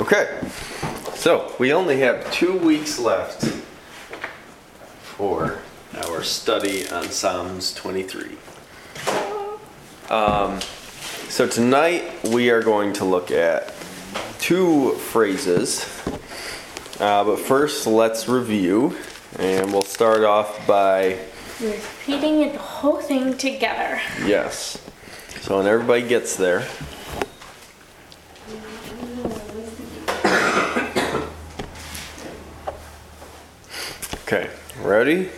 Okay, so we only have two weeks left for our study on Psalms 23. Um, so tonight we are going to look at two phrases. Uh, but first, let's review, and we'll start off by Repeating the whole thing together. yes. So when everybody gets there, okay, ready?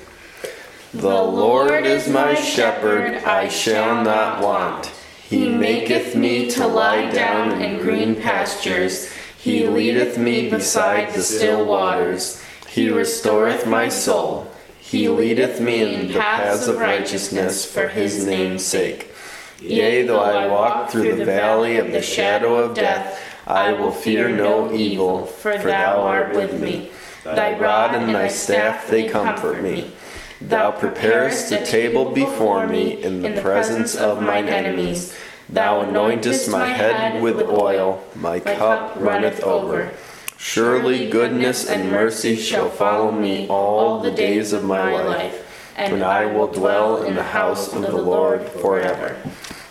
The Lord is my shepherd, I shall not want. He maketh me to lie down in green pastures. He leadeth me beside the still waters. He restoreth my soul. He leadeth me in the paths of righteousness for his name's sake. Yea, though I walk through the valley of the shadow of death, I will fear no evil, for thou art with me. Thy rod and thy staff, they comfort me. Thou preparest a table before me in the presence of mine enemies. Thou anointest my head with oil, my cup runneth over. Surely goodness and mercy shall follow me all the days of my life, and I will dwell in the house of the Lord forever.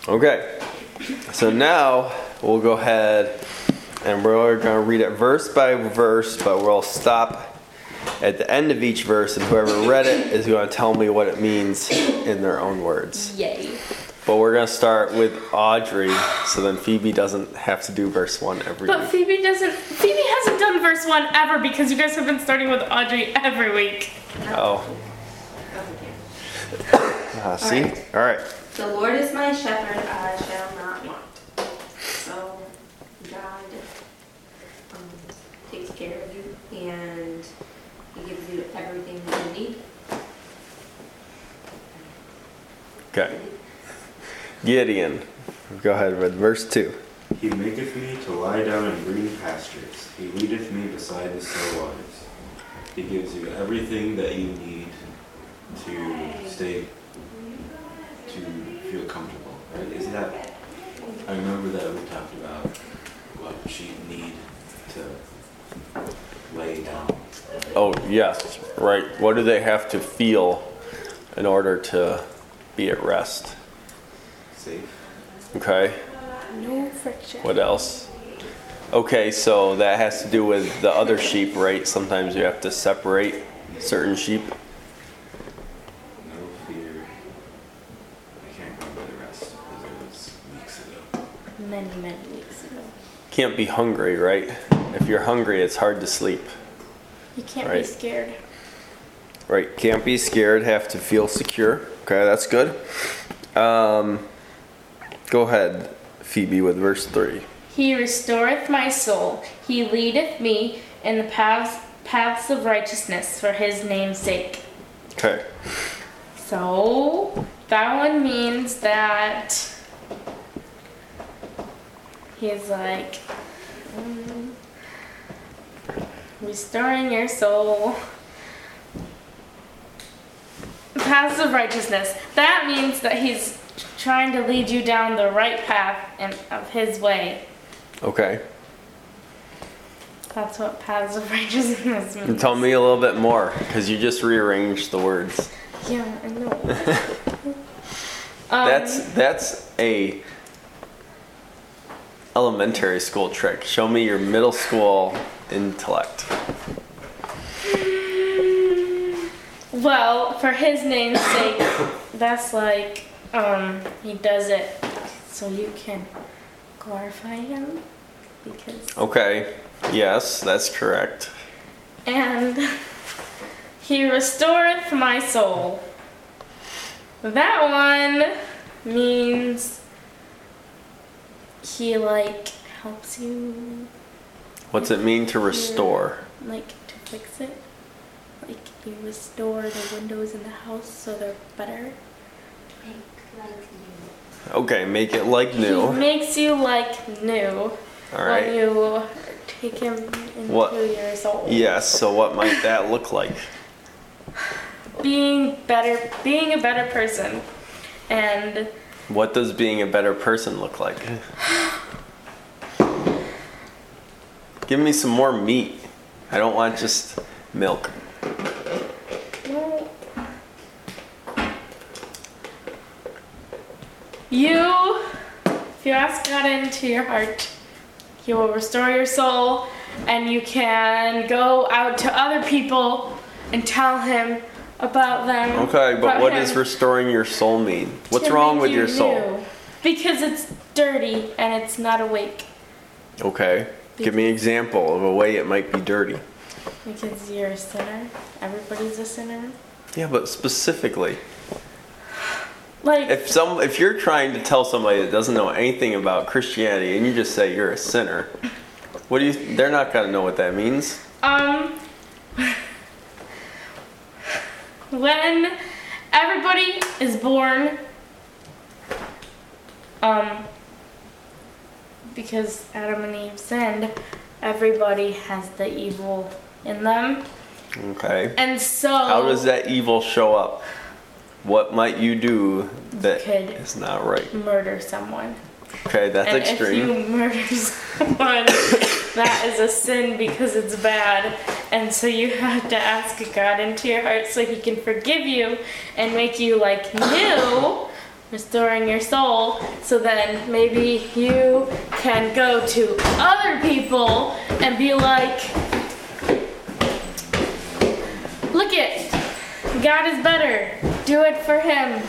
Okay, so now we'll go ahead and we're going to read it verse by verse, but we'll stop at the end of each verse, and whoever read it is going to tell me what it means in their own words. Yay. But we're going to start with Audrey, so then Phoebe doesn't have to do verse one every But week. Phoebe doesn't. Phoebe hasn't done verse one ever because you guys have been starting with Audrey every week. Oh, uh, see? All right. The Lord is my shepherd, I shall not want. So, God um, takes care of you and He gives you everything that you need. Okay. Gideon, go ahead with verse two. He maketh me to lie down in green pastures. He leadeth me beside the still waters. He gives you everything that you need to stay, to feel comfortable. Right? Isn't that? I remember that we talked about what sheep need to lay down. Oh, yes, right. What do they have to feel in order to be at rest? Safe. Okay. No friction. What else? Okay, so that has to do with the other sheep, right? Sometimes you have to separate certain sheep. No fear. I can't remember the rest because it was weeks ago. Many, many weeks ago. Can't be hungry, right? If you're hungry, it's hard to sleep. You can't Right. be scared. Right, can't be scared, have to feel secure. Okay, that's good. Um, go ahead, Phoebe, with verse 3. He restoreth my soul. He leadeth me in the paths paths of righteousness for his name's sake. Okay, So that one means that he's like restoring your soul. Paths of righteousness. That means that he's trying to lead you down the right path and of his way. okay. That's what paths of righteousness And means. tell me a little bit more, because you just rearranged the words. Yeah, I know. um, That's that's a elementary school trick. Show me your middle school intellect. Well, for his name's sake, that's like um he does it so you can glorify him because Okay. Yes, that's correct. and he restoreth my soul. That one means he like helps you What's it mean to restore? like to fix it. Like you restore the windows in the house so they're better. Make like you. Okay, make it like He new. makes you like new All when you take him into What- your soul. Yes, so what might that look like? Being better, being a better person, and What does being a better person look like? Give me some more meat. I don't want just milk. You, if you ask God into your heart, He will restore your soul, and you can go out to other people and tell Him about them. Okay, but what does restoring your soul mean? What's wrong with you your soul? new. Because it's dirty and it's not awake. Okay. Give me an example of a way it might be dirty. Because you're a sinner. Everybody's a sinner. Yeah, but specifically, Like, if some if you're trying to tell somebody that doesn't know anything about Christianity and you just say you're a sinner, what do you they're not going to know what that means. Um, when everybody is born, um, because Adam and Eve sinned, everybody has the evil in them. Okay. And so. How does that evil show up? What might you do that Could. is not right? Murder someone. Okay, that's and extreme. if you murder someone, that is a sin because it's bad. And so you have to ask God into your heart so He can forgive you and make you like new, restoring your soul. So then maybe you can go to other people and be like, look it, God is better. Do it for Him.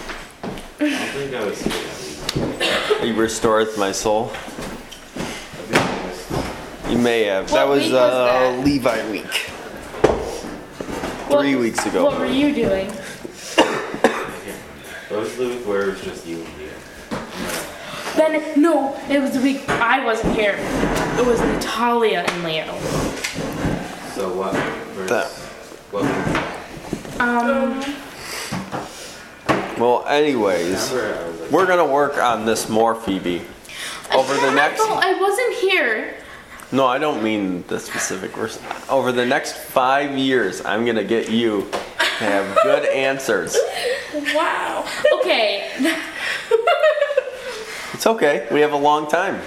I think I would say that. He restoreth my soul. I think I was- You may have. What that was, week was uh, that? Levi week. What- Three weeks ago. What were you doing? I was the week where it was just you and me. Then no, it was the week I wasn't here. It was Natalia and Leo. So what? Verse, That- what was Um, Well, anyways, Remember I was like, we're gonna work on this more, Phoebe. Over the next. Well, I wasn't here. No, I don't mean the specific verse. Over the next five years, I'm gonna get you to have good answers. Wow. Okay. It's okay. We have a long time.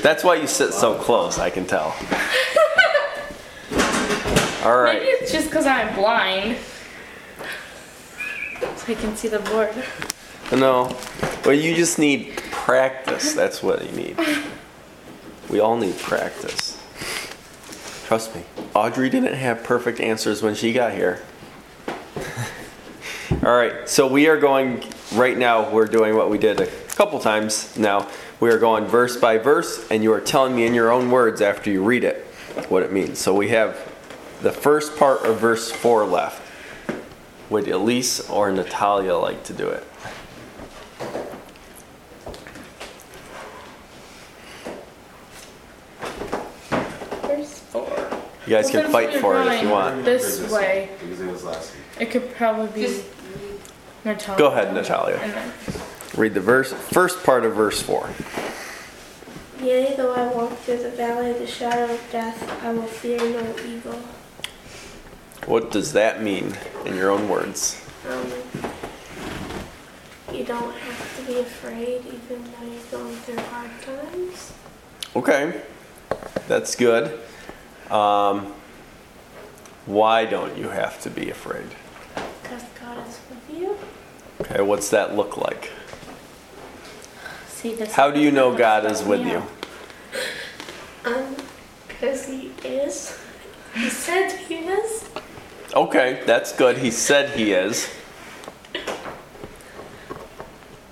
That's why you sit so close. I can tell. All Maybe it's just because I'm blind. So I can see the board. No. Well, you just need practice. That's what you need. We all need practice. Trust me. Audrey didn't have perfect answers when she got here. all right. So we are going right now. We're doing what we did a couple times now. We are going verse by verse, and you are telling me in your own words after you read it what it means. So we have the first part of verse four left. Would Elise or Natalia like to do it? Verse four. You guys can fight for it if you want. This This way. Because it was last week. It could probably be Just Natalia. Go ahead, Natalia. And then Read the verse, first part of verse 4. Yea, though I walk through the valley of the shadow of death, I will fear no evil. What does that mean in your own words? Um, you don't have to be afraid even though you're going through hard times. Okay, that's good. Um, why don't you have to be afraid? Because God is with you. Okay, what's that look like? see this. How do you know God is with you? Um, because He is. He said He is. Okay, that's good. He said he is.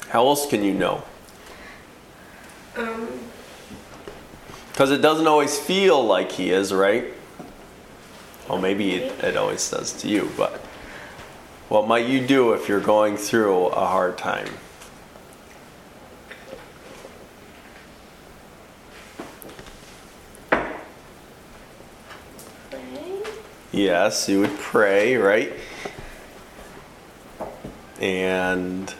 How else can you know? Um, Because it doesn't always feel like he is, right? Well, maybe it, it always does to you, but what might you do if you're going through a hard time? pray. Yes, you would pray, right? And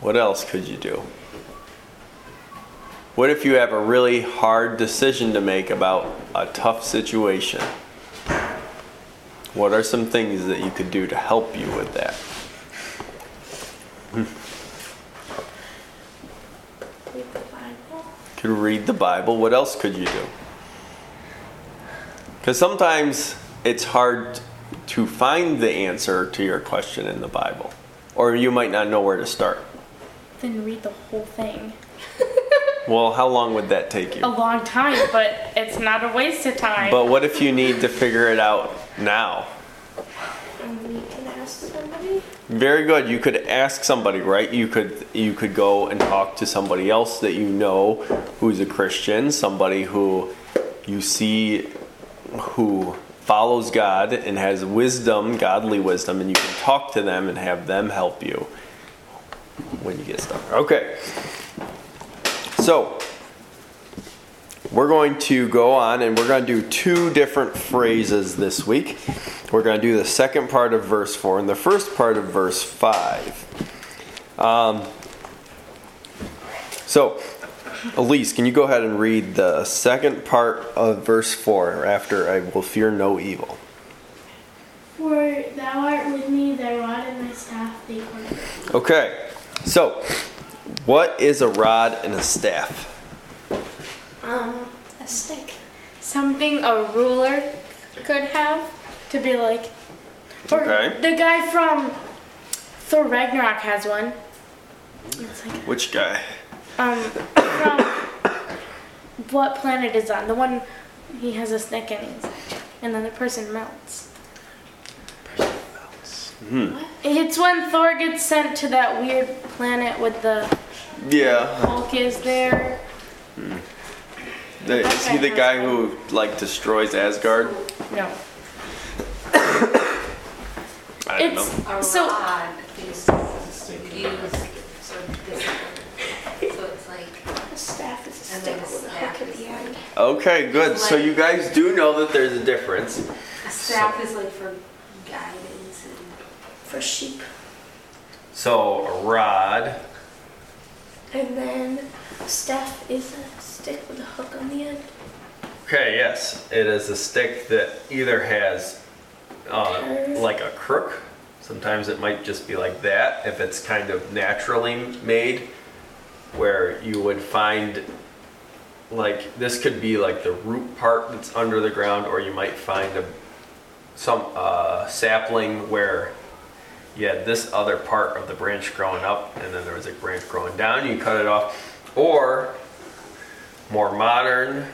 what else could you do? What if you have a really hard decision to make about a tough situation? What are some things that you could do to help you with that? Read the Bible. could read the Bible. What else could you do? Because sometimes it's hard to find the answer to your question in the Bible, or you might not know where to start. Then read the whole thing. Well, how long would that take you? A long time, but it's not a waste of time. But what if you need to figure it out now? We can ask somebody. Very good. You could ask somebody, right? You could you could go and talk to somebody else that you know who's a Christian, somebody who you see who follows God and has wisdom, godly wisdom, and you can talk to them and have them help you when you get stuck. Okay. So, we're going to go on and we're going to do two different phrases this week. We're going to do the second part of verse 4 and the first part of verse 5. Um, so, Elise, can you go ahead and read the second part of verse 4 after I will fear no evil? For thou art with me, thy rod and thy staff, they comfort me. Okay, so what is a rod and a staff? Um, a stick. Something a ruler could have to be like. Or Okay. the guy from Thor Ragnarok has one. It's like, Which guy? um, from what planet is on? The one he has a stick in his, and then the person melts. Hmm. It's when Thor gets sent to that weird planet with the Yeah. Hulk is there. The, is he the guy who like destroys Asgard? No. I don't It's know. A So- rod so this, so like, A staff is a And stick then a with a staff hook at is the end. Okay, good. So you guys do know that there's a difference. a staff is like for guidance and. For sheep. So a rod. And then a staff is a stick with a hook on the end. Okay, yes, it is a stick that either has uh, like a crook. Sometimes it might just be like that if it's kind of naturally made, where you would find like this could be like the root part that's under the ground, or you might find a some uh, sapling where you had this other part of the branch growing up, and then there was a branch growing down. You cut it off, or more modern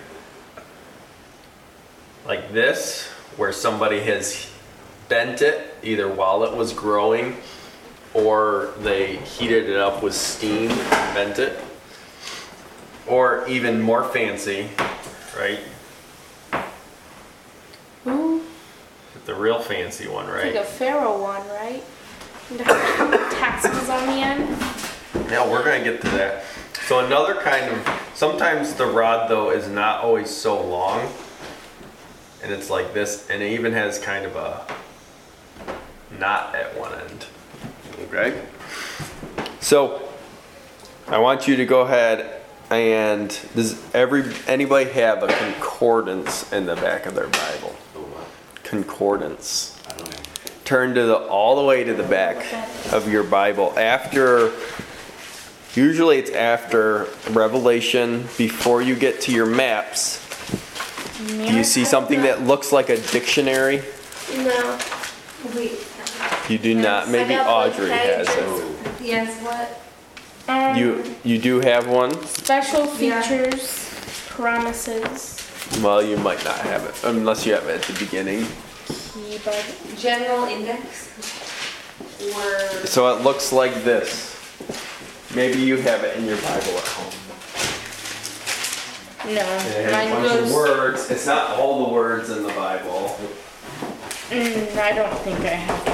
like this, where somebody has bent it either while it was growing or they heated it up with steam and bent it. Or even more fancy, right? Ooh, The real fancy one, it's right? like a pharaoh one, right? And have tassels on the end. Now we're gonna get to that. So another kind of sometimes the rod though is not always so long, and it's like this, and it even has kind of a knot at one end. Okay. So I want you to go ahead and does every anybody have a concordance in the back of their Bible? The? Concordance I don't know. Turn to the all the way to the back of your Bible after usually it's after Revelation before you get to your maps. Do you see something that looks like a dictionary? No. Wait. You do not. Maybe Audrey one has page. it. Yes, what? Um, You you do have one? special Yeah. features, promises, Well, you might not have it unless you have it at the beginning. Key bud. General index? Or, So it looks like this. Maybe you have it in your Bible at home. No, It has a mine bunch of goes. words. It's not all the words in the Bible. Mm, I don't think I have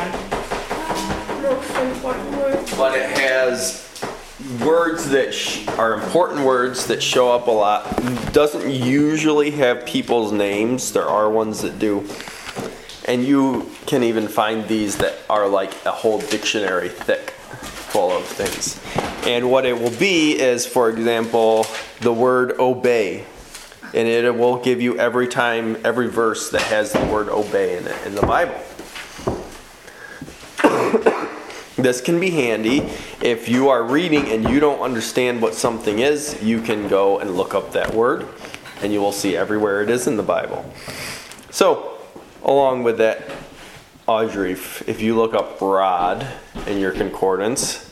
one. Most important words. but it has words that sh- are important words that show up a lot. Doesn't usually have people's names. There are ones that do. And you can even find these that are like a whole dictionary thick full of things. And what it will be is, for example, the word obey. And it will give you every time, every verse that has the word obey in it in the Bible. this can be handy if you are reading and you don't understand what something is you can go and look up that word and you will see everywhere it is in the bible so along with that audrey if if you look up rod in your concordance.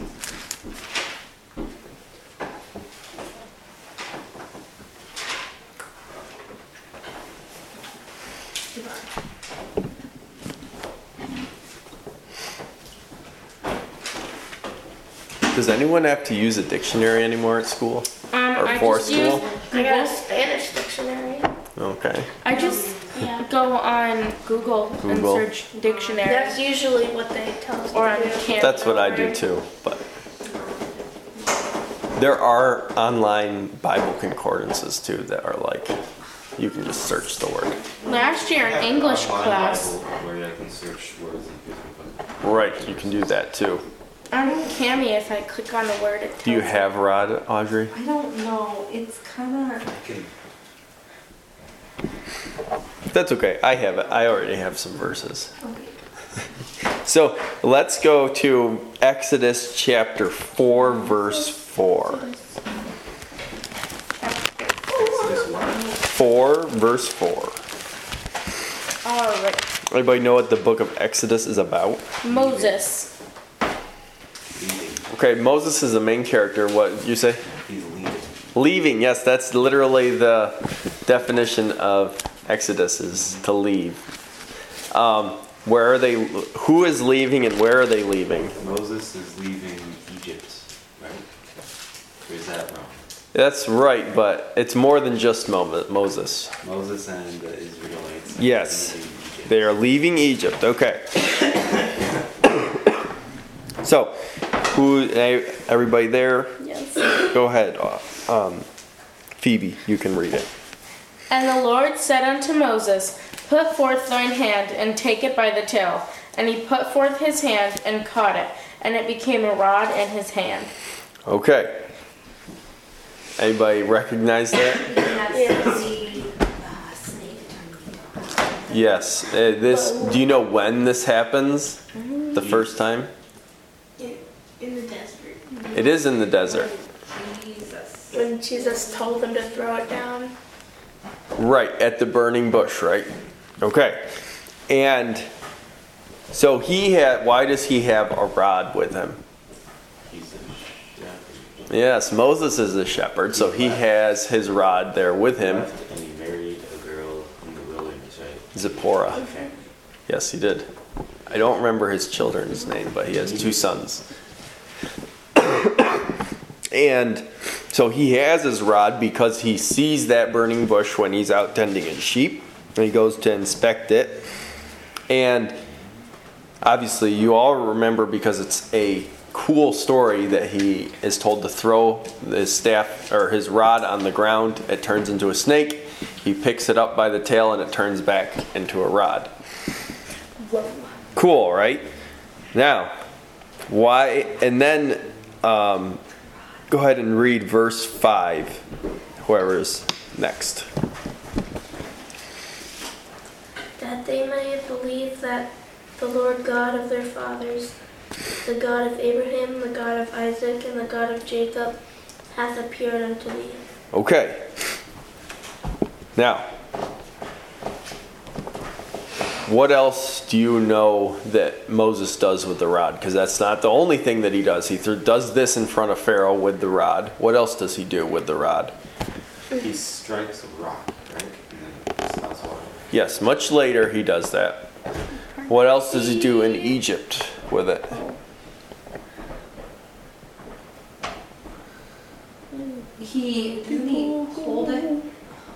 Does anyone have to use a dictionary anymore at school? Um, or I for just school? use I got a Spanish dictionary. okay. I just Yeah. go on Google, Google. and search dictionary. That's usually what they tell us Or to on do. Canva. That's what I do too, but there are online Bible concordances too that are like you can just search the word. Last year in English Online class, Bible Where I can search words and people. Right, you can do that too. on Kami, if I click on a word, it tells Do you have Rod, Audrey? I don't know. It's kind of. I can That's okay. I have it. I already have some verses. Okay. So let's go to Exodus chapter 4, verse 4. Exodus one. 4, verse 4. All right, Anybody know what the book of Exodus is about? Moses. Okay, Moses is the main character. What you say? He's leading. Leaving, yes, that's literally the definition of Exodus is to leave. Um, where are they? Who is leaving and where are they leaving? Moses is leaving Egypt, right? Or is that wrong? That's right, but it's more than just Mo- Moses. Moses and the Israelites. Yes. leaving They are leaving Egypt. Okay. So, who? Everybody there? Yes. Go ahead. uh, Um, Phoebe, you can read it. And the Lord said unto Moses, Put forth thine hand, and take it by the tail. And he put forth his hand, and caught it, and it became a rod in his hand. Okay. Anybody recognize that? Yes. the snake turned Yes. Uh, this. Do you know when this happens? The first time? In, in the desert. It is in the desert. Jesus. When Jesus told them to throw it down. Right at the burning bush. Right. Okay. And so he had. Why does he have a rod with him? He's a shepherd. Yes, Moses is a shepherd, so he has his rod there with him. And he married a girl in the wilderness, right? Zipporah. Okay. Yes, he did. I don't remember his children's name, but he has two sons. And so he has his rod because he sees that burning bush when he's out tending his sheep. And he goes to inspect it. And obviously, you all remember because it's a cool story that he is told to throw his staff or his rod on the ground. It turns into a snake. He picks it up by the tail and it turns back into a rod. Cool, right? Now, why? And then um, go ahead and read verse 5, whoever's next. That they may believe that the Lord God of their fathers, the God of Abraham, the God of Isaac, and the God of Jacob, hath appeared unto thee. Okay. Now, what else do you know that Moses does with the rod? Because that's not the only thing that he does. He th- does this in front of Pharaoh with the rod. What else does he do with the rod? He strikes a rock, right? And then spouts. Yes, much later he does that. What else does he do in Egypt with it? He didn't he hold it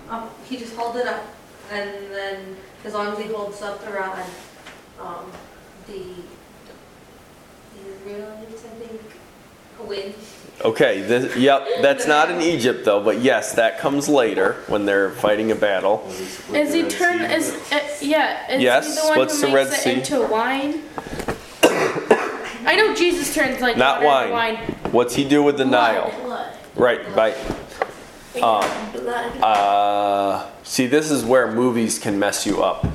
up. He just held it up, and then as long as he holds up the rod, um, the the Israelites, I think, win. Okay, this, yep, that's not in Egypt though, but yes, that comes later when they're fighting a battle. Was he split Is he turn? Is with- uh, yeah? Is Yes, he the one what's who the makes Red it Sea? into wine? I know Jesus turns like Not water wine. into wine. What's he do with the Nile? Blood. Right, by Yeah, blood. Uh, see, this is where movies can mess you up.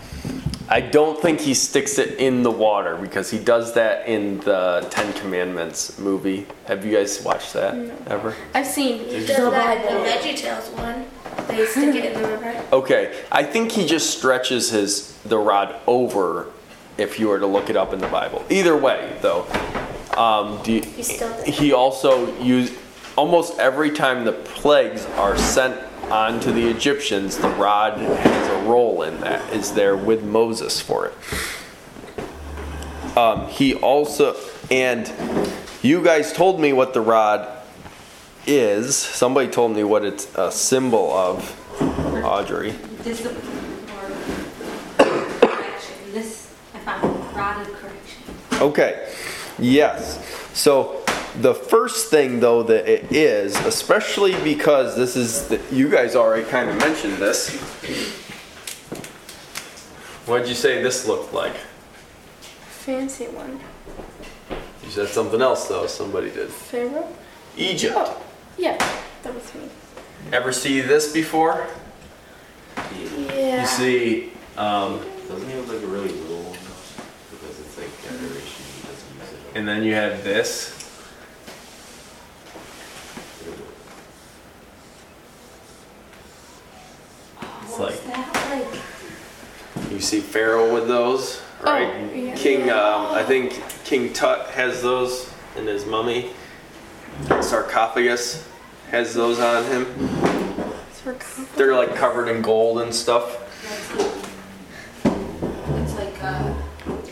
I don't think he sticks it in the water because he does that in the Ten Commandments movie. Have you guys watched that ever? I've seen He the does that in the VeggieTales one. They stick it in the river. Okay, I think he just stretches his the rod over. If you were to look it up in the Bible, either way though, um, do you, He still he also used almost every time the plagues are sent on to the Egyptians, the rod has a role in that. Is there with Moses for it? Um, he also and you guys told me what the rod is. Somebody told me what it's a symbol of. Audrey. Discipline or correction. This, I found rod of correction. Okay. Yes. So the first thing though that it is, especially because this is the, you guys already kind of mentioned this. What did you say this looked like? Fancy one. You said something else though. Somebody did. Pharaoh? Egypt. Oh, yeah, that was me. Ever see this before? Yeah. You see, um, Doesn't he have like a really little one? Because it's like adoration, he doesn't use it. and then you have this. It's like you see Pharaoh with those, right? Oh, yeah. King, um, I think King Tut has those in his mummy. Sarcophagus has those on him. Sarcophagus. They're like covered in gold and stuff. It's like a.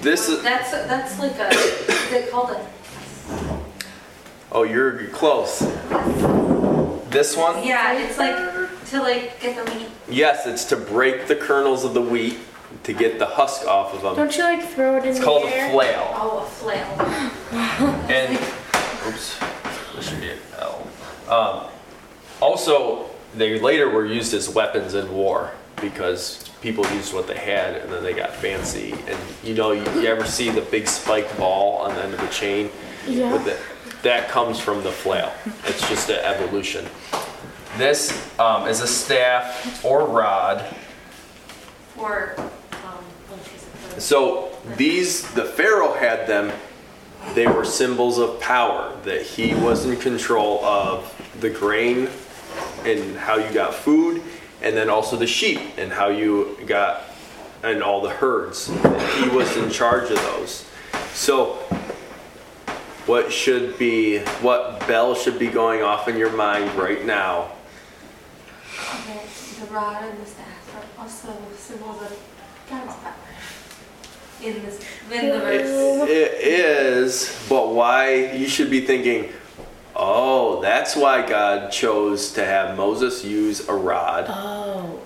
This is That's that's like a. Is it called a? oh, you're close. This one? Yeah, it's like to like get the meat. Yes, it's to break the kernels of the wheat to get the husk off of them. Don't you like throw it in It's the called air? a flail. Oh, a flail. And oops, this should be an L. Um, also, they later were used as weapons in war because people used what they had and then they got fancy. And you know, you, you ever see the big spiked ball on the end of a chain? Yeah. With it, that comes from the flail. It's just an evolution. This um, is a staff or rod. For um, what is it? For- So these, the Pharaoh had them. They were symbols of power that he was in control of the grain and how you got food, and then also the sheep and how you got and all the herds. He was in charge of those. So what should be what bell should be going off in your mind right now? Okay, the rod and the staff are also symbols of God's power. In this, in the verse. It is, but why you should be thinking, oh, that's why God chose to have Moses use a rod Oh.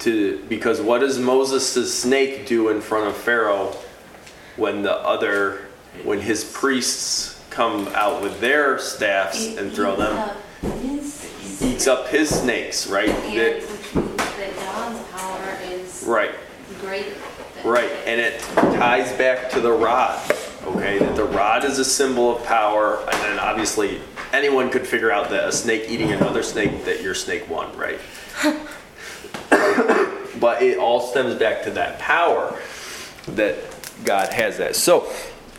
to because what does Moses' snake do in front of Pharaoh when the other when his priests come out with their staffs and throw them uh, His, eats up his snakes, right? and That- which means that God's power is right. greater. than- Right, and it ties back to the rod. Okay, that the rod is a symbol of power, and then obviously anyone could figure out that a snake eating another snake that your snake won, right? but it all stems back to that power that God has that. So,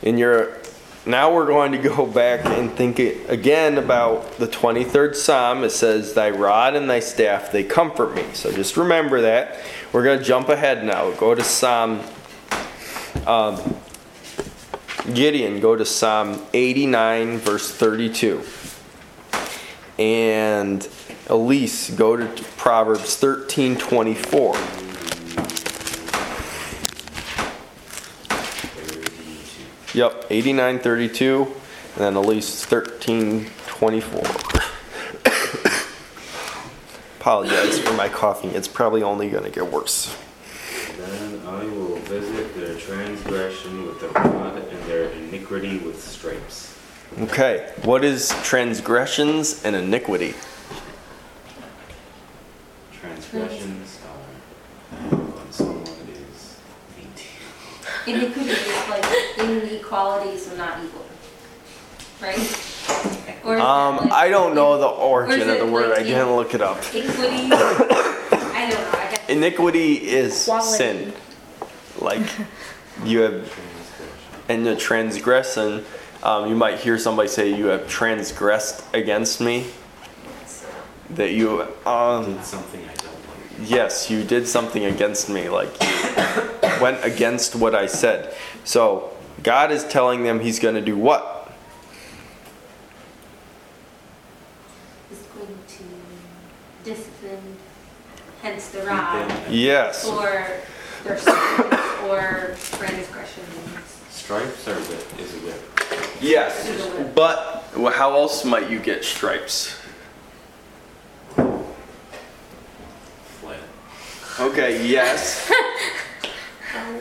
in your now we're going to go back and think again about the 23rd Psalm. It says, Thy rod and thy staff, they comfort me. So just remember that. We're going to jump ahead now. Go to Psalm um, Gideon, go to Psalm 89, verse 32. And Elise, go to Proverbs 13, 24. Yep, 8932, And then Elise, 13, 24. Apologize for my coughing. It's probably only going to get worse. Then I will visit their transgression with the rod and their iniquity with stripes. Okay, what is transgressions and iniquity? Transgressions are when someone is eighteen. Iniquity is like inequality, so not equal. Right? Or is Um, like- I don't know the origin of the word. like I didn't look it up. Equity? I don't know, I guess. Iniquity is Quality. sin. like you have in the transgression. Um, you might hear somebody say, "You have transgressed against me." That you, um, Did something I don't like. yes, you did something against me. Like you went against what I said. So God is telling them He's going to do what? Is going to discipline, hence the rod. Yes. or their sins, or transgressions. Stripes are whip, is a whip. Yes. But how else might you get stripes? Flat. Okay, yes. Um,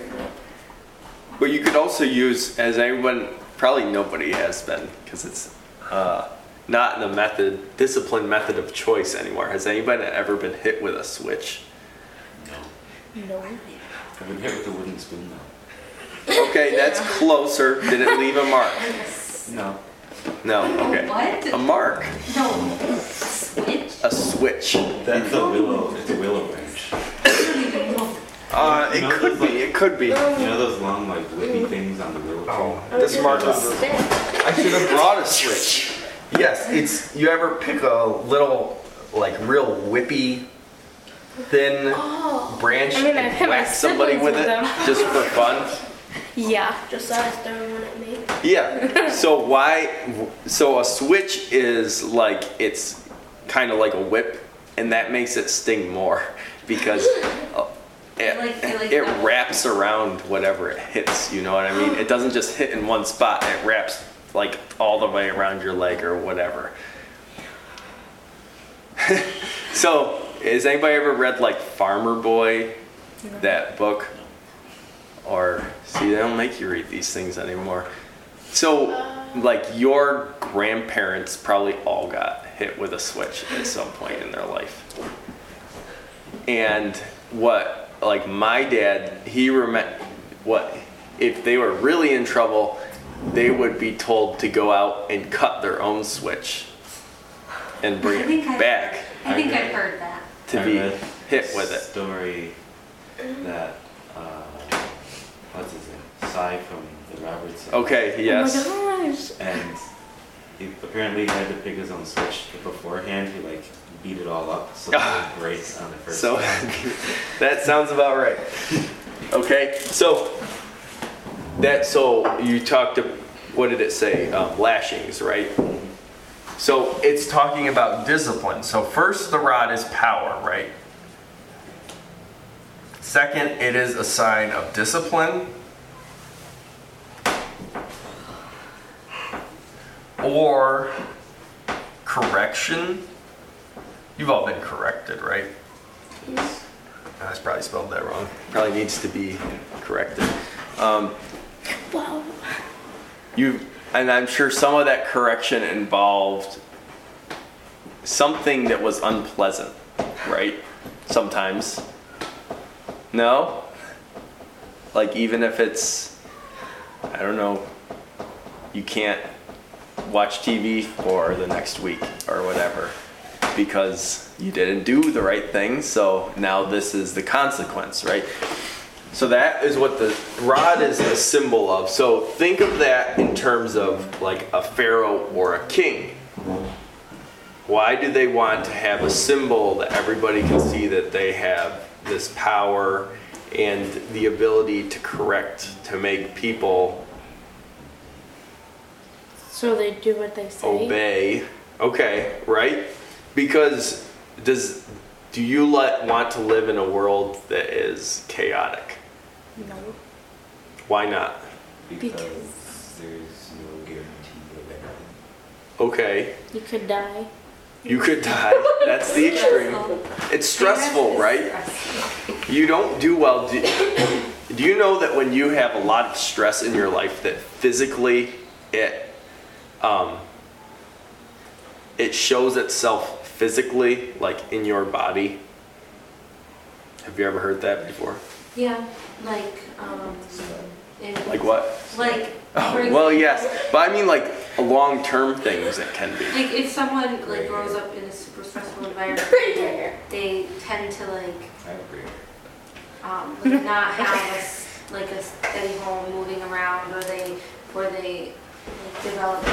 But you could also use, as anyone, probably nobody has been, because it's uh, not in the method, discipline method of choice anymore. Has anybody ever been hit with a switch? No. No. I've been hit with a wooden spoon though. Okay, that's closer. Did it leave a mark? No. No, okay. What? A mark. No. A Switch? A switch. That's a willow. It's a willow branch. Uh, it could be, it could be. You know those long like whippy things on the willow tree? This mark a is. I should have brought a switch. Yes, it's. You ever pick a little, like, real whippy, thin Oh, branch I mean, I've and whack somebody with with it them. just for fun? Yeah. Josiah's throwing one at me. Yeah. So why? So a switch is like it's kind of like a whip, and that makes it sting more because uh, it, like- like it that. wraps around whatever it hits. You know what I mean? It doesn't just hit in one spot. It wraps like all the way around your leg or whatever. so, has anybody ever read like Farmer Boy, that book? Or see, they don't make you read these things anymore. So, um. like your grandparents probably all got hit with a switch at some point in their life. And what, like my dad, he remember what if they were really in trouble, they would be told to go out and cut their own switch and bring it I've- back I think I I've heard that. to I be hit with it. Story that uh, what's his name? Si from the Robertson. Okay, yes. Oh my gosh. And he apparently had to pick his own switch beforehand. He like beat it all up so it would break on the first. So that sounds about right. Okay, so that so you talked to what did it say? Um, lashings, right? So it's talking about discipline. So first, the rod is power, right? Second, it is a sign of discipline. Or correction. You've all been corrected, right? Yes. I probably spelled that wrong. Probably needs to be corrected. Um, Wow. you, and I'm sure some of that correction involved something that was unpleasant, right? Sometimes. No? Like, even if it's, I don't know, you can't watch TV for the next week or whatever because you didn't do the right thing, so now this is the consequence, right? So that is what the rod is a symbol of. So think of that in terms of like a pharaoh or a king. Why do they want to have a symbol that everybody can see that they have this power and the ability to correct, to make people So they do what they say. obey? Okay, right? Because does do you let want to live in a world that is chaotic? No. Why not? because because- there's no guarantee of anything. Okay, You could die. you could die. That's the extreme. It's stressful, right? You don't do well. Do, do you know that when you have a lot of stress in your life, that physically it um, it shows itself physically, like in your body? Have you ever heard that before? Yeah, like, um, Like what? Like, Oh, well, yes, but I mean like long-term things it can be. Like if someone like grows up in a super stressful environment, they tend to like I agree. um, like not have a s like a steady home moving around or they, or they like, develop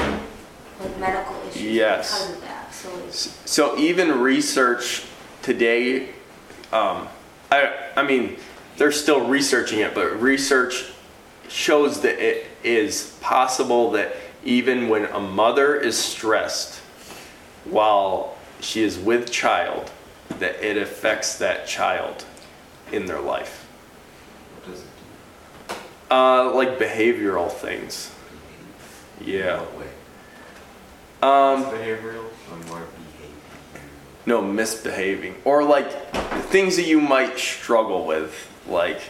like medical issues Yes. because of that, so. So even research today, um, I I mean, they're still researching it, but research shows that it is possible that even when a mother is stressed while she is with child, that it affects that child in their life. What does it Uh, like behavioral things. do? Yeah. Um, behavioral or more behavior? No, misbehaving. Or like things that you might struggle with. Like,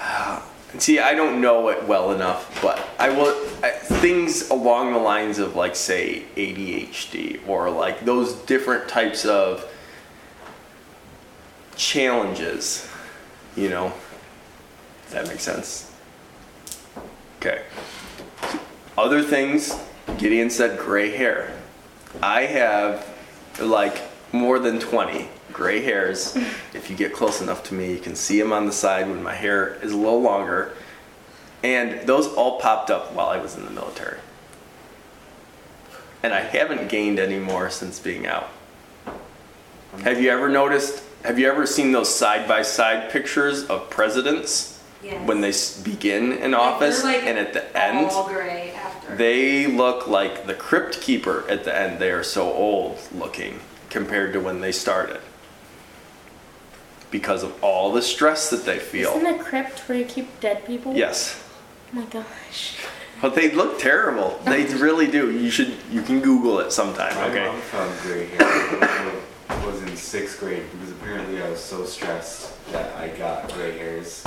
see, I don't know it well enough, but I will. I, things along the lines of, like, say, ADHD or like those different types of challenges, you know? Does that make sense? Okay. Other things, Gideon said gray hair. I have like more than 20 gray hairs. if you get close enough to me, you can see them on the side when my hair is a little longer. And those all popped up while I was in the military. And I haven't gained any more since being out. Have you ever noticed? Have you ever seen those side by side pictures of presidents Yes. when they begin in office like, and at the end? All gray after. They look like the crypt keeper at the end. They are so old looking compared to when they started. Because of all the stress that they feel. Isn't feel. a crypt where you keep dead people? Yes. Oh my gosh. But they look terrible. They really do. You should you can Google it sometime, My okay? mom found gray hair I was in sixth grade because apparently I was so stressed that I got gray hairs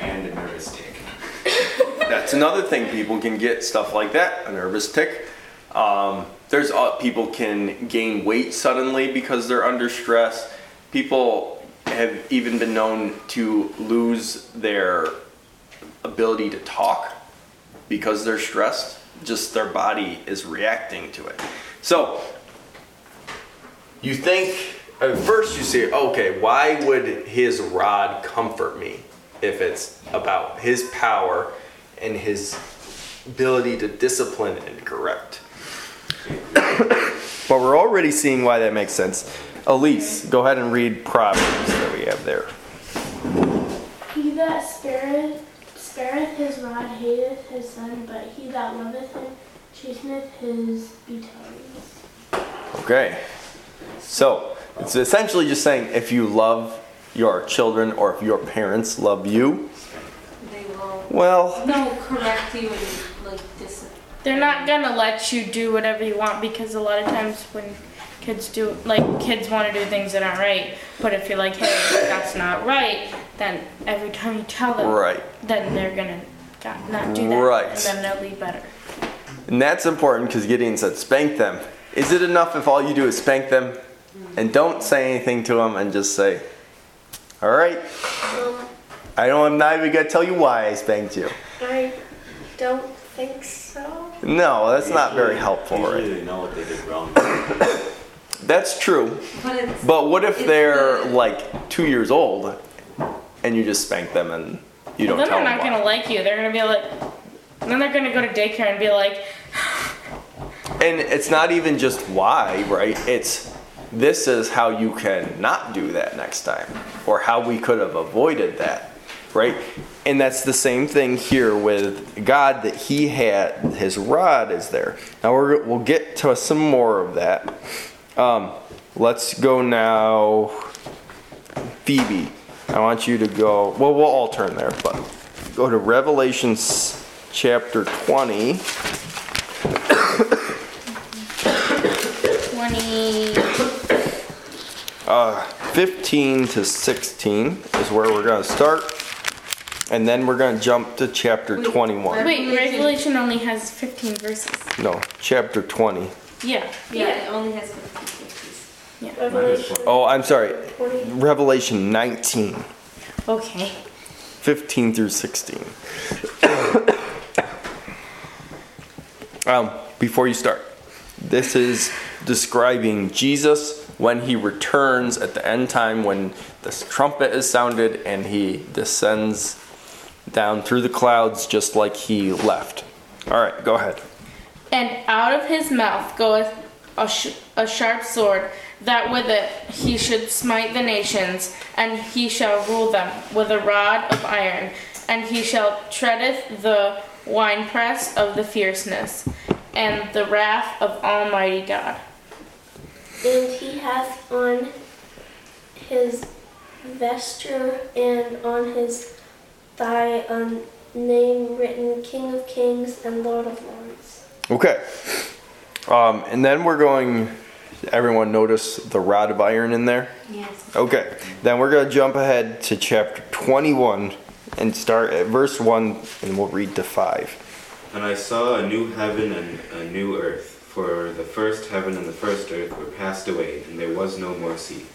and a nervous tick. That's another thing. People can get stuff like that, a nervous tick. Um, there's uh, people can gain weight suddenly because they're under stress. People have even been known to lose their ability to talk because they're stressed. Just their body is reacting to it. So you think at first you say, okay, why would his rod comfort me if it's about his power and his ability to discipline and correct? but we're already seeing why that makes sense. Elise, go ahead and read Proverbs that we have there. He that spareth, spareth his rod hateth his son, but he that loveth him chasteneth his betrothed. Okay. So it's essentially just saying if you love your children or if your parents love you, They will, well, no, correct you and like dis. They're not gonna let you do whatever you want because a lot of times when kids do, like kids want to do things that aren't right, but if you're like, hey, that's not right, then every time you tell them, right. then they're gonna not do that, Right. and then they'll be better. And that's important because Gideon said, spank them. Is it enough if all you do is spank them and don't say anything to them and just say, all right, Um, I don't, I'm not even going to tell you why I spanked you. I don't think so. No, that's not very helpful, Usually right? they know what they did wrong. That's true. But it's. But what if It's they're the- like two years old and you just spank them and you don't then tell they're them not gonna like you. They're gonna be like, then they're gonna go to daycare and be like, And it's not even just why, right? It's this is how you can not do that next time, or how we could have avoided that, right? And that's the same thing here with God that He had His rod is there. Now we're, we'll get to some more of that. Um, let's go now, Phoebe. I want you to go. Well, we'll all turn there, but go to Revelation chapter 20. 20. Uh, 15 to 16 is where we're going to start. And then we're going to jump to chapter Wait, 21. Wait, Revelation only has 15 verses. No, chapter 20. Yeah. Yeah, it only has fifty fifties. Yeah. Revelation Oh, I'm sorry. 20. Revelation 19, Okay. 15 through 16. um, before you start, this is describing Jesus when he returns at the end time when the trumpet is sounded and he descends down through the clouds just like he left. All right, go ahead. And out of his mouth goeth a, sh- a sharp sword, that with it he should smite the nations, and he shall rule them with a rod of iron, and he shall treadeth the winepress of the fierceness, and the wrath of Almighty God. And he hath on his vesture and on his thigh a name written King of Kings and Lord of Lords. Okay. Um, and then we're going. Everyone notice the rod of iron in there? Yes. Okay. Then we're going to jump ahead to chapter 21 and start at verse 1 and we'll read to 5. And I saw a new heaven and a new earth, for the first heaven and the first earth were passed away, and there was no more sea.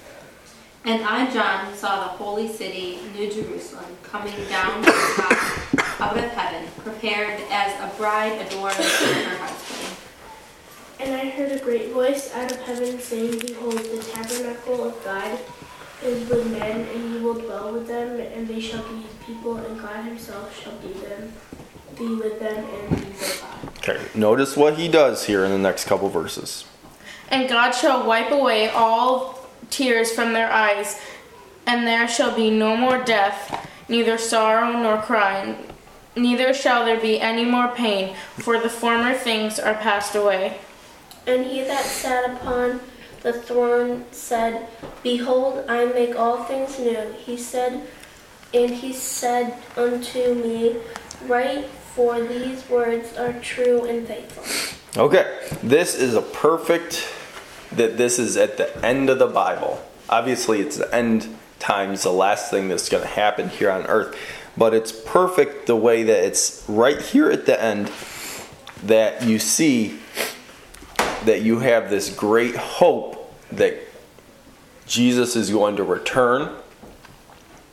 And I, John, saw the holy city, New Jerusalem, coming down from God out of heaven, prepared as a bride adorned for her husband. And I heard a great voice out of heaven saying, Behold, the tabernacle of God is with men, and he will dwell with them, and they shall be his people, and God himself shall be them, be with them, and be their God. Okay. Notice what he does here in the next couple verses. And God shall wipe away all tears from their eyes, and there shall be no more death, neither sorrow nor crying, neither shall there be any more pain, for the former things are passed away. And he that sat upon the throne said, Behold, I make all things new. He said, and he said unto me, Write, for these words are true and faithful. Okay. This is a perfect that this is at the end of the Bible. Obviously, it's the end times, the last thing that's going to happen here on earth. But it's perfect the way that it's right here at the end that you see that you have this great hope that Jesus is going to return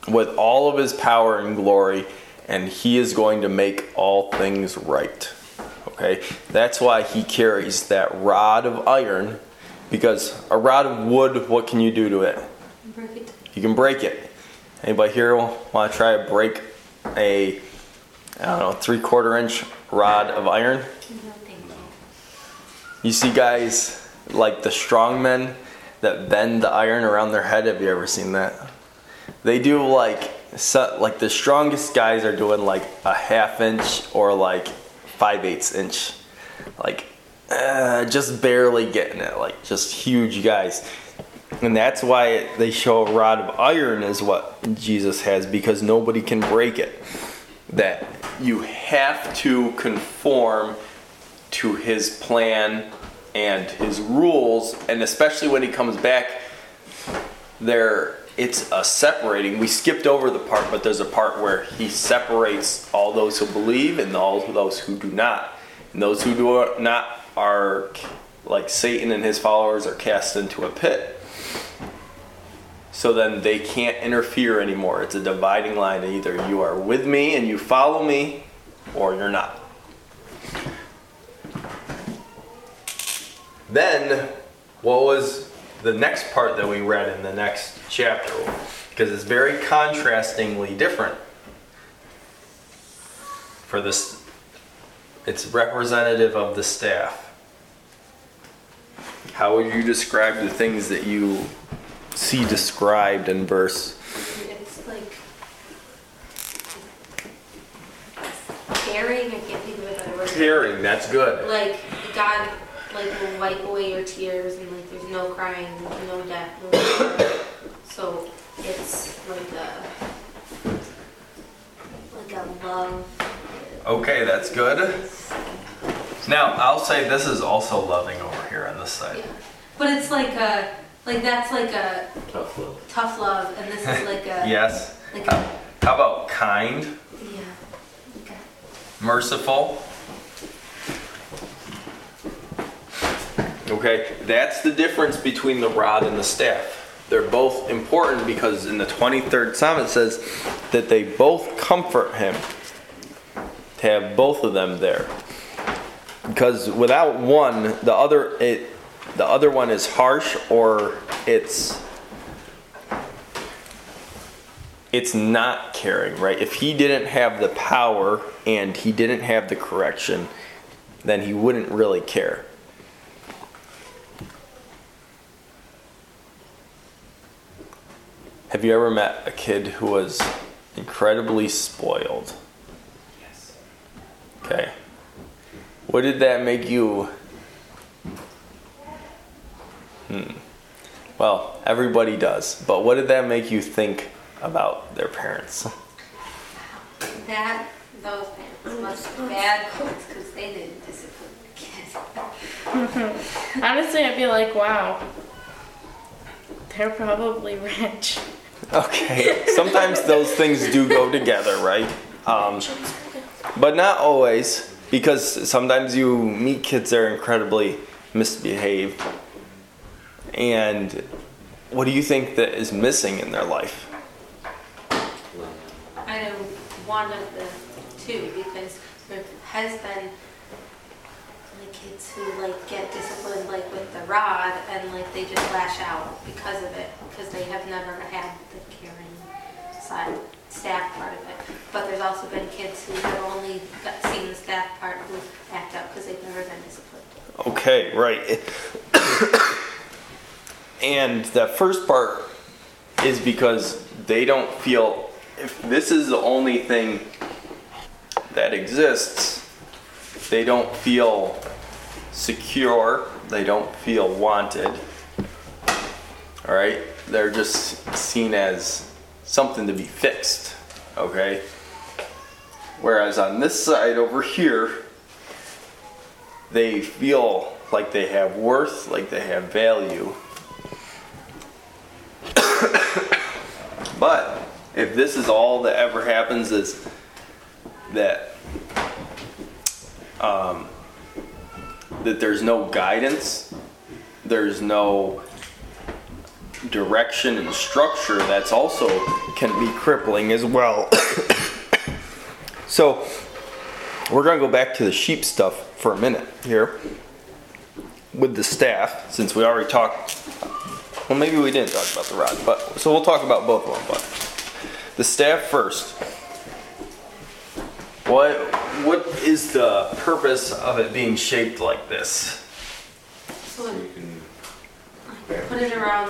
with all of his power and glory, and he is going to make all things right. Okay? That's why he carries that rod of iron, because a rod of wood, what can you do to it? Break it. You can break it. Anybody here want to try to break a, I don't know, three quarter inch rod of iron? No, thank you. You see guys like the strong men that bend the iron around their head. Have you ever seen that? They do like so, like the strongest guys are doing like a half inch or like five eighths inch, like uh, just barely getting it. Like just huge guys, and that's why they show a rod of iron is what Jesus has because nobody can break it. That you have to conform to his plan and his rules and especially when he comes back there it's a separating we skipped over the part but there's a part where he separates all those who believe and all those who do not and those who do not are like satan and his followers are cast into a pit so then they can't interfere anymore it's a dividing line either you are with me and you follow me or you're not Then, what was the next part that we read in the next chapter? Because it's very contrastingly different. For this, it's representative of the staff. How would you describe the things that you see described in verse? It's like caring. I can't think of another word. Caring, that's good. Like God, like will wipe away your tears, and like there's no crying, no death, no. So it's like a like a love. Okay, that's good. Now, I'll say this is also loving over here on this side. Yeah. But it's like a like that's like a Tough love. tough love, and this is like a Yes. like How, a how about kind, yeah. Okay. merciful? Okay, that's the difference between the rod and the staff. They're both important because in the 23rd Psalm it says that they both comfort him. To have both of them there. Because without one, the other it the other one is harsh or it's it's not caring, right? If he didn't have the power and he didn't have the correction, then he wouldn't really care. Have you ever met a kid who was incredibly spoiled? Yes. Okay. What did that make you? Hmm. Well, everybody does, but what did that make you think about their parents? That, those parents must be bad parents because they didn't discipline the kids. Honestly, I'd be like, wow, they're probably rich. Okay, sometimes those things do go together, right? Um, but not always, because sometimes you meet kids that are incredibly misbehaved. And what do you think that is missing in their life? I know one of the two because there has been like kids who like get disciplined like with the rod and like they just lash out because of it because they have never had the caring side staff part of it. But there's also been kids who have only seen the staff part who act out because they've never been disciplined. Okay, right. and that first part is because they don't feel if this is the only thing that exists, they don't feel secure, they don't feel wanted. All right? They're just seen as something to be fixed, okay? Whereas on this side over here, they feel like they have worth, like they have value. but if this is all that ever happens is that um, that there's no guidance, there's no direction and structure, that's also can be crippling as well. so we're gonna go back to the sheep stuff for a minute here with the staff, since we already talked. Well, maybe we didn't talk about the rod, but so we'll talk about both of them. But the staff first. What what is the purpose of it being shaped like this? So like, put it around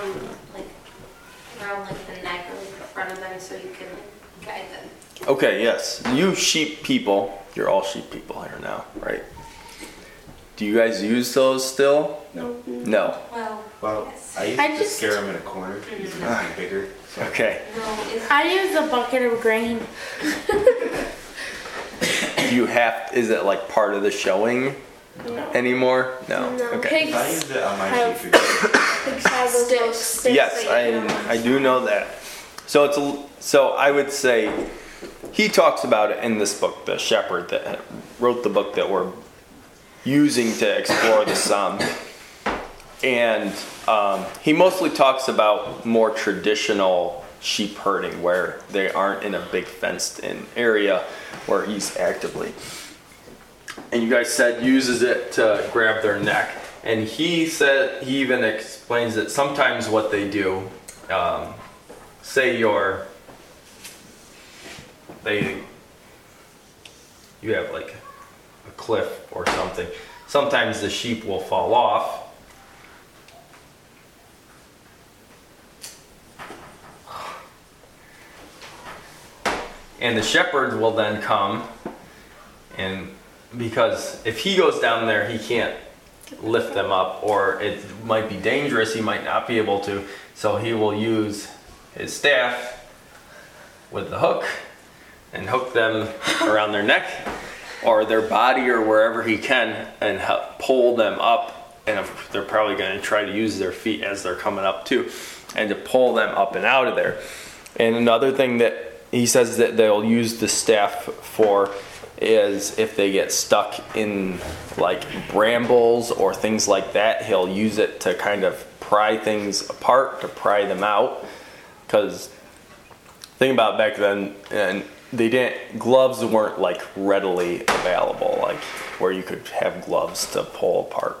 around like the neck or like the front of them so you can like, guide them. Okay, yes. You sheep people, you're all sheep people here now, right? Do you guys use those still? No. No. Well, Well, yes. I used I to just- scare them in a corner mm. because it makes bigger. So Okay. no, it's I use a bucket of grain. Do you have is it like part of the showing No. anymore? No. No. Okay. Pigs. I used it on my sheep have those little Sticks. sticks Yes, that you can I I do know that. So it's a, so I would say he talks about it in this book, the shepherd that wrote the book that we're using to explore the psalm, and um, he mostly talks about more traditional sheep herding where they aren't in a big fenced-in area where he's actively. And you guys said uses it to grab their neck. And he said he even explains that sometimes what they do, um, say you're, they, you have like a cliff or something. Sometimes the sheep will fall off. And the shepherds will then come and because if he goes down there, he can't lift them up, or it might be dangerous. He might not be able to. So he will use his staff with the hook and hook them around their neck or their body or wherever he can and help pull them up. And they're probably going to try to use their feet as they're coming up too, and to pull them up and out of there. And another thing that he says that they'll use the staff for is if they get stuck in like brambles or things like that, he'll use it to kind of pry things apart, to pry them out. Because think about back then, and they didn't gloves weren't like readily available, like where you could have gloves to pull apart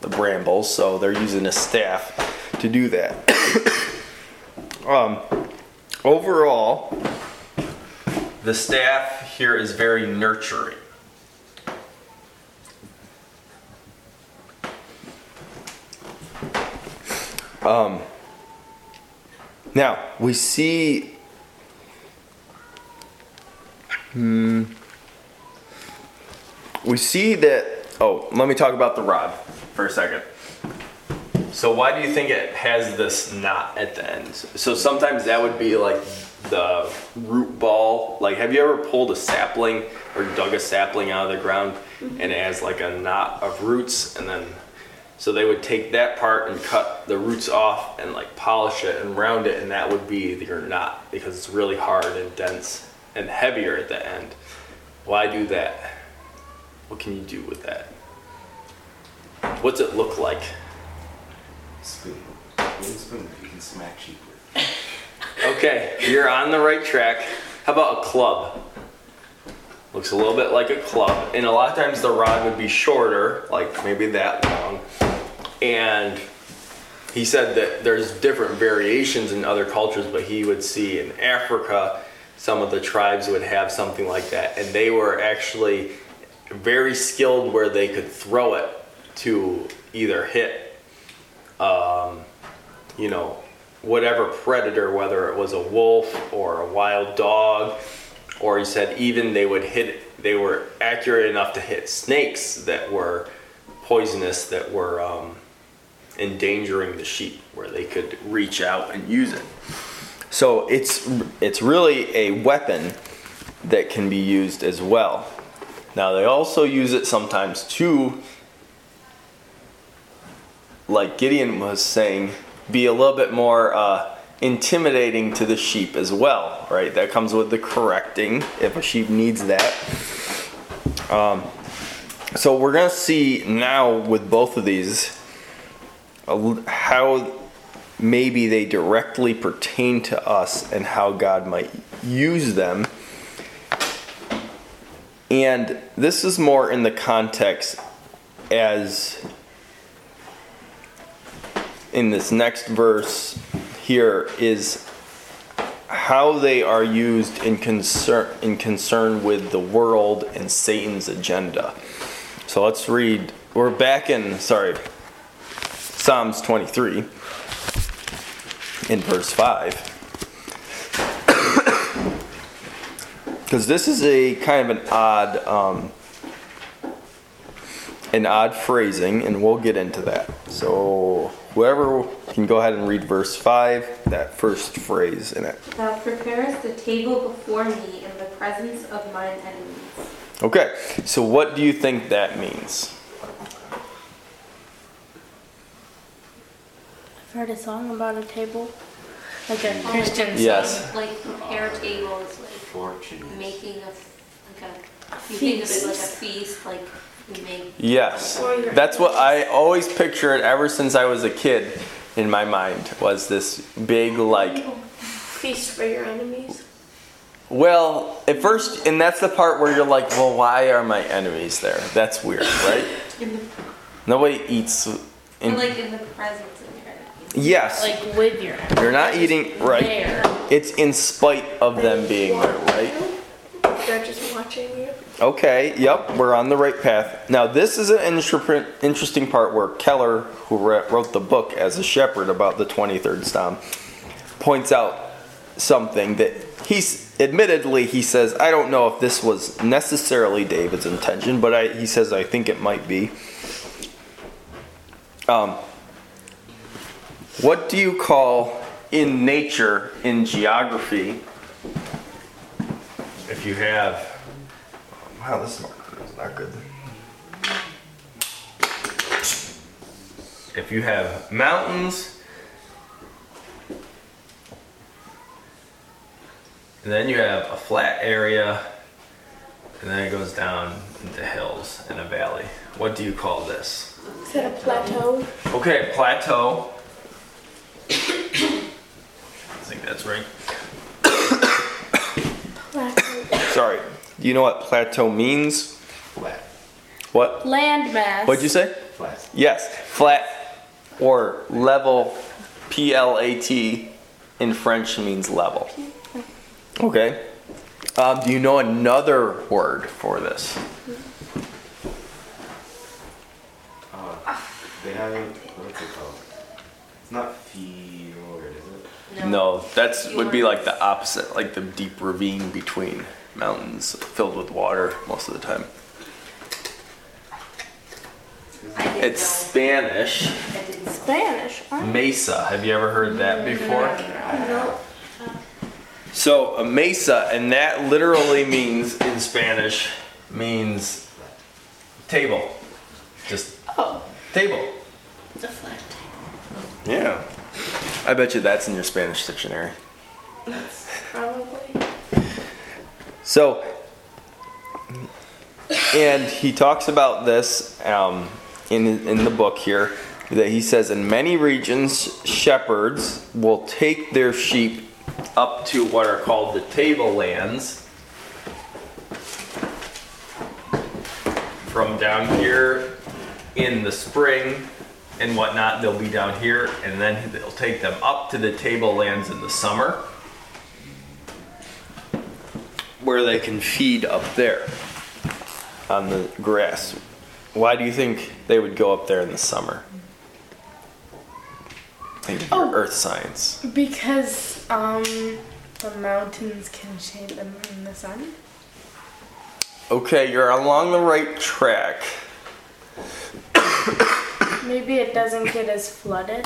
the brambles. So they're using a staff to do that. um, overall, the staff here is very nurturing. Um, now, we see. Hmm, we see that. Oh, let me talk about the rod for a second. So, why do you think it has this knot at the end? So, sometimes that would be like the root ball. Like, have you ever pulled a sapling or dug a sapling out of the ground mm-hmm. and it has like a knot of roots and then so they would take that part and cut the roots off and like polish it and round it, and that would be your knot because it's really hard and dense and heavier at the end. Why do that? What can you do with that? What's it look like? Spoon. Wooden spoon that you can smack sheep with. Okay, you're on the right track. How about a club? Looks a little bit like a club, and a lot of times the rod would be shorter, like maybe that long. And he said that there's different variations in other cultures, but he would see in Africa, some of the tribes would have something like that, and they were actually very skilled where they could throw it to either hit, um, you know, whatever predator, whether it was a wolf or a wild dog, or he said even they would hit, they were accurate enough to hit snakes that were poisonous, that were um, endangering the sheep, where they could reach out and use it. So it's it's really a weapon that can be used as well. Now they also use it sometimes to, like Gideon was saying, be a little bit more uh, intimidating to the sheep as well, right? That comes with the correcting if a sheep needs that. Um, so we're gonna see now with both of these how maybe they directly pertain to us and how God might use them. And this is more in the context as in this next verse here is how they are used in concern in concern with the world and Satan's agenda. So let's read. We're back in sorry, Psalms 23 in verse 5. Because this is a kind of an odd, um, an odd phrasing, and we'll get into that. So whoever can go ahead and read verse 5, that first phrase in it. Thou preparest a table before me in the presence of mine enemies. Okay, so what do you think that means? I've heard a song about a table, like a mm-hmm. Christian song. Yes. Like prepare tables, like Fortune. making a, f- like a, you think of it like a feast, like you make. Yes. That's what I always pictured ever since I was a kid in my mind was this big like Feast for your enemies. well, at first and that's the part where you're like, "Well, why are my enemies there?" That's weird, right? In the, Nobody eats in like in the presence of your enemies. Yes. Like with your You're not eating right. there. It's in spite of them being there, right? They're just watching you. Okay, yep, we're on the right path. Now, this is an interesting part where Keller, who wrote the book as a shepherd about the 23rd Psalm, points out something that he's admittedly he says I don't know if this was necessarily David's intention, but I, he says I think it might be. Um, what do you call in nature in geography? If you have Wow, this marker is not good. If you have mountains, and then you have a flat area, and then it goes down into hills and a valley. What do you call this? Is that a plateau? Okay, plateau. I think that's right. Plateau. Sorry. Do you know what plateau means? Flat. What? Landmass. What'd you say? Flat. Yes, flat or level, P L A T, in French means level. Okay. Um, do you know another word for this? Uh, they have what's it called? It's not fjord, is it? No, that's would be like the opposite, like the deep ravine between mountains filled with water most of the time. It's. Spanish. Spanish. huh? Mesa. Have you ever heard that before? No. So a mesa, and that literally means in Spanish means table, just Oh, table. The flat Yeah. I bet you that's in your Spanish dictionary. probably. So, and he talks about this um, in in the book here that he says in many regions shepherds will take their sheep up to what are called the tablelands from down here in the spring and whatnot they'll be down here and then they'll take them up to the tablelands in the summer where they can feed up there on the grass. Why do you think they would go up there in the summer? Think of your Oh. earth science. because um, the mountains can shade them from the sun. Okay, you're along the right track. Maybe it doesn't get as flooded.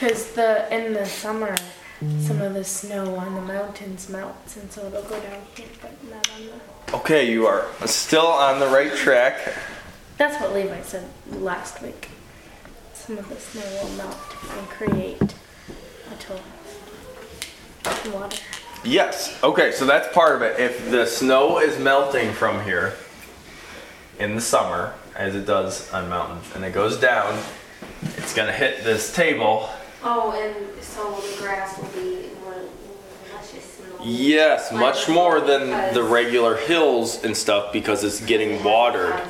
Cause the in the summer, some of the snow on the mountains melts, and so it'll go down here, but not on the. Okay, you are still on the right track. That's what Levi said last week. Some of the snow will melt and create a total water. Yes. Okay, so that's part of it. If the snow is melting from here in the summer, as it does on mountains, and it goes down, it's gonna hit this table. Oh, and so the grass will be luscious. Yes, much more than the regular hills and stuff because it's getting watered.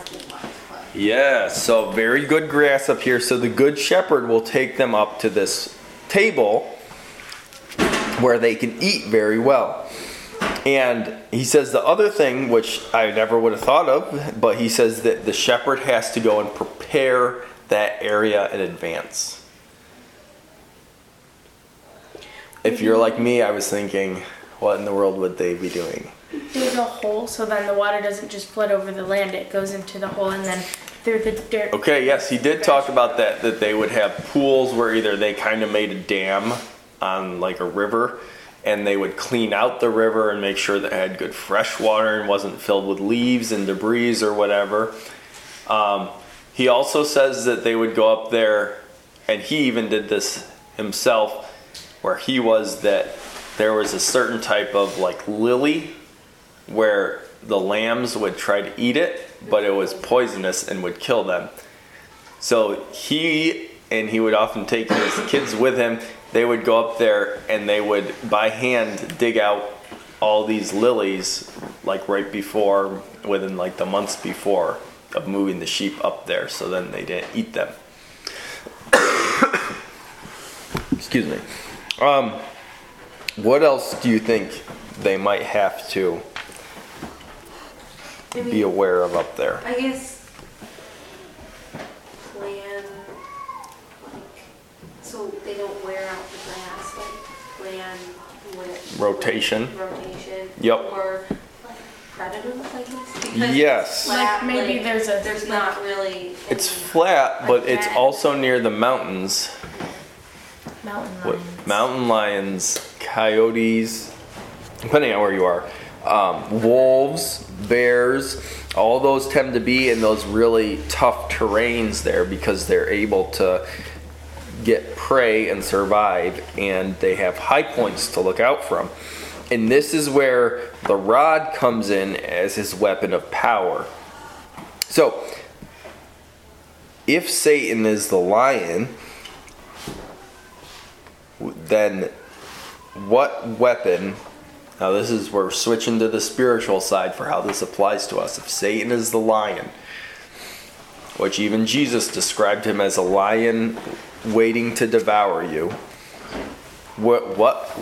Yeah, so very good grass up here. So the good shepherd will take them up to this table where they can eat very well. And he says the other thing, which I never would have thought of, but he says that the shepherd has to go and prepare that area in advance. If you're like me, I was thinking, what in the world would they be doing? Dig a hole so then the water doesn't just flood over the land, it goes into the hole and then through the dirt. Okay, yes, he did talk about that, that they would have pools where either they kind of made a dam on like a river and they would clean out the river and make sure that it had good fresh water and wasn't filled with leaves and debris or whatever. Um, he also says that they would go up there, and he even did this himself, where he was that there was a certain type of like lily where the lambs would try to eat it, but it was poisonous and would kill them. So he and he would often take his kids with him. They would go up there and they would by hand dig out all these lilies like right before within like the months before of moving the sheep up there so then they didn't eat them. Excuse me. Um what else do you think they might have to I be aware of up there? I guess plan like so they don't wear out the grass. Like plan with Rotation. rotation. Yep. Or like predators, I guess. Because Yes. flat, Like maybe like, there's a there's not really. It's flat, but Like it's also near the mountains. Mountain What, lions. mountain lions, coyotes, depending on where you are, um, wolves, bears, all those tend to be in those really tough terrains there because they're able to get prey and survive, and they have high points to look out from. And this is where the rod comes in as his weapon of power. So, if Satan is the lion, then what weapon now this is we're switching to the spiritual side for how this applies to us if satan is the lion which even jesus described him as a lion waiting to devour you what what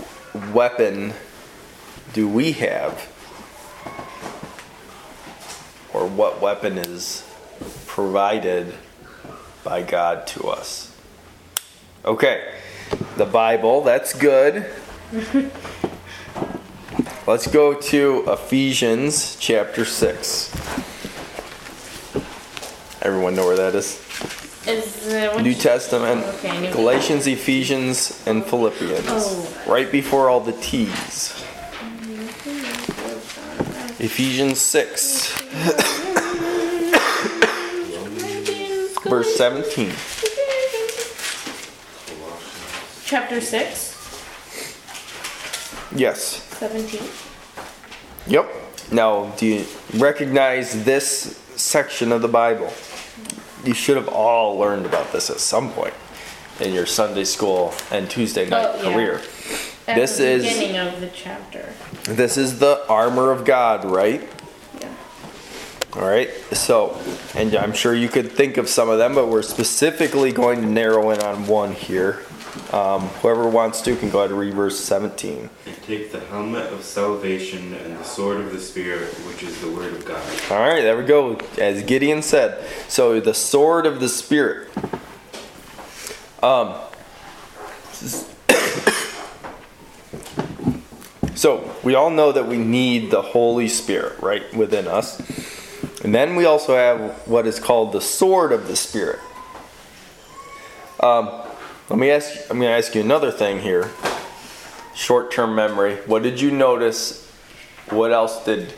weapon do we have? Or what weapon is provided by God to us? Okay, the Bible, that's good. Let's go to Ephesians chapter 6. Everyone know where that is? Is uh, New Testament, Okay, New- Galatians, Ephesians, and Philippians. Oh. Right before all the T's. Ephesians 6, verse 17. Chapter 6, Yes. 17. Yep. Now, do you recognize this section of the Bible? You should have all learned about this at some point in your Sunday school and Tuesday oh, night Oh, yeah. career. At This the is- beginning of the chapter. This is the armor of God, right? Yeah. All right. So, and I'm sure you could think of some of them, but we're specifically going to narrow in on one here. Um, whoever wants to can go ahead and read verse 17. Take the helmet of salvation and the sword of the Spirit, which is the Word of God. All right, there we go. As Gideon said, so the sword of the Spirit. Um, so we all know that we need the Holy Spirit, right, within us. And then we also have what is called the sword of the Spirit. Um, let me ask. I'm going to ask you another thing here. Short-term memory. What did you notice what else did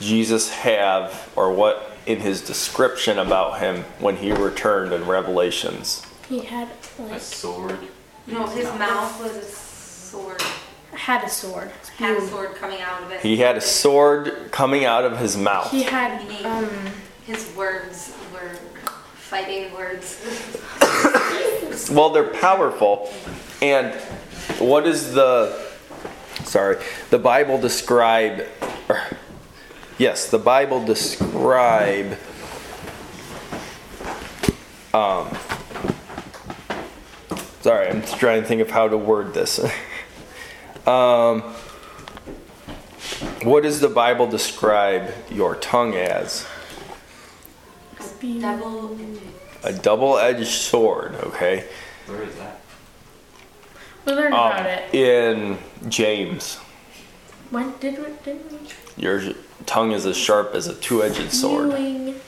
Jesus have, or what in his description about him when he returned in Revelations? He had A sword. No, his mouth was a sword. had a sword. Had a sword coming out of it. He had a sword coming out of his mouth. He had um His words were fighting words. Well, they're powerful. And what is the. Sorry, the Bible describe. Or, yes, the Bible describe. Um, sorry, I'm trying to think of how to word this. um, what does the Bible describe your tongue as? Double. A double edged sword, okay? Where is that? we learned Um, about it. in James. When did we did we? Your tongue is as sharp as a two edged sword. Viewing.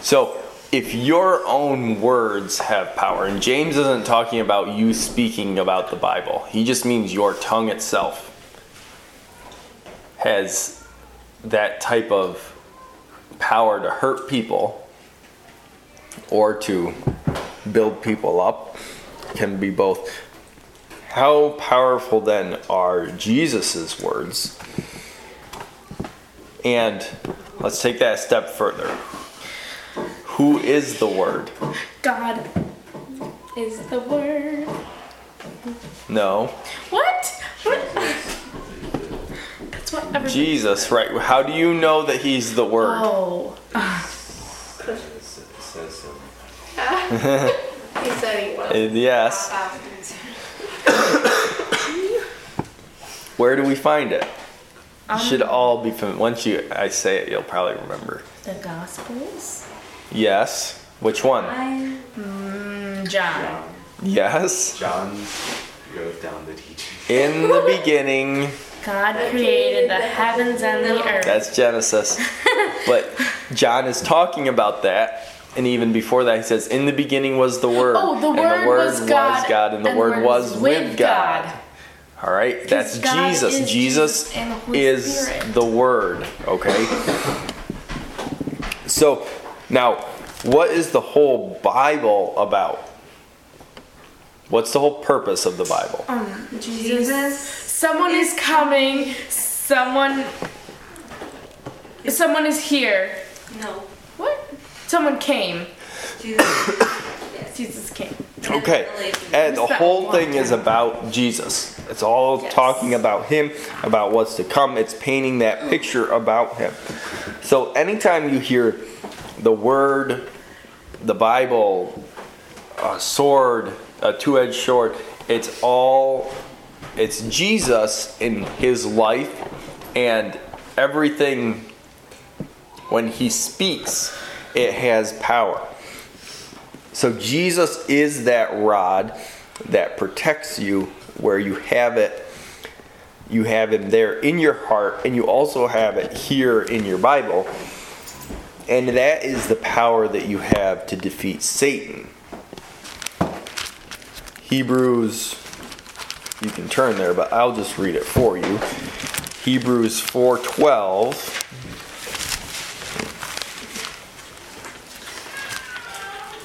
So, if your own words have power, and James isn't talking about you speaking about the Bible, he just means your tongue itself has that type of power to hurt people or to build people up, can be both. How powerful then are Jesus' words? And let's take that a step further. Who is the Word? God is the word. No. What? What? That's what everybody. Jesus, right. How do you know that He's the Word? Oh. It says so. He said he was. Yes. Where do we find it? You should all be familiar. Once you I say it, you'll probably remember. The Gospels. Yes. Which one? I Mm, John. Yes. John wrote down the teaching. In the beginning, God created the heavens and the earth. that's Genesis. But John is talking about that. And even before that, he says, In the beginning was the Word. Oh, the and Word the Word was God, and the Word was with God. God. All right, that's God Jesus. is Jesus Jesus the is Spirit. the Word. Okay. So now, what is the whole Bible about? What's the whole purpose of the Bible? Um, Jesus. Jesus. Someone is coming. Someone. Someone is here. No. What? Someone came. Jesus. Jesus came. Okay, and the whole thing is about Jesus. It's all Yes. talking about Him, about what's to come. It's painting that picture about Him. So anytime you hear the word, the Bible, a sword, a two edged sword, it's all it's Jesus in his life and everything when he speaks it has power. So Jesus is that rod that protects you where you have it you have him there in your heart and you also have it here in your Bible. And that is the power that you have to defeat Satan. Hebrews you can turn there, but I'll just read it for you. Hebrews 4:12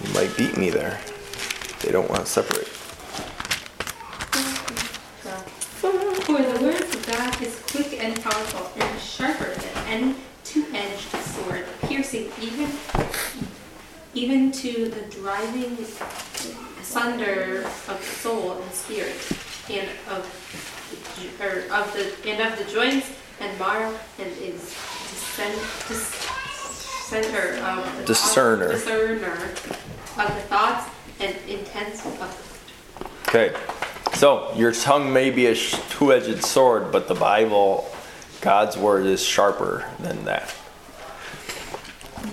You might beat me there. They don't want to separate. For the word of God is quick and powerful and sharper than any two-edged sword, piercing even even to the driving asunder of the soul and spirit, and of or of the and of the joints and marrow, and is discern, dis, center of the Discerner. discerner of the thoughts and intents of Okay. So, your tongue may be a sh- two-edged sword, but the Bible, God's word is sharper than that.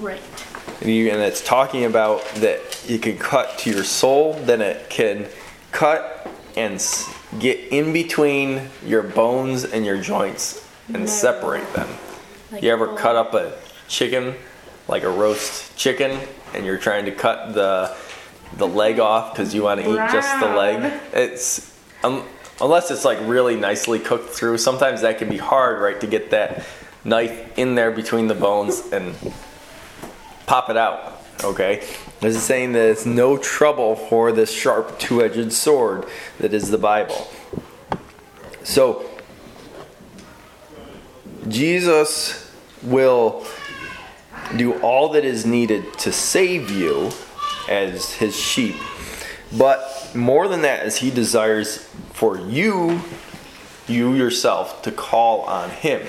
Right. And, you, and it's talking about that it can cut to your soul, then it can cut and s- get in between your bones and your joints and separate them. Like You ever cut up a chicken, like a roast chicken, and you're trying to cut the the leg off because you want to eat just the leg? It's um, unless it's like really nicely cooked through. Sometimes that can be hard, right, to get that knife in there between the bones and pop it out. Okay, this is saying that it's no trouble for this sharp two-edged sword that is the Bible. So Jesus will do all that is needed to save you as his sheep. But more than that is he desires for you you yourself to call on him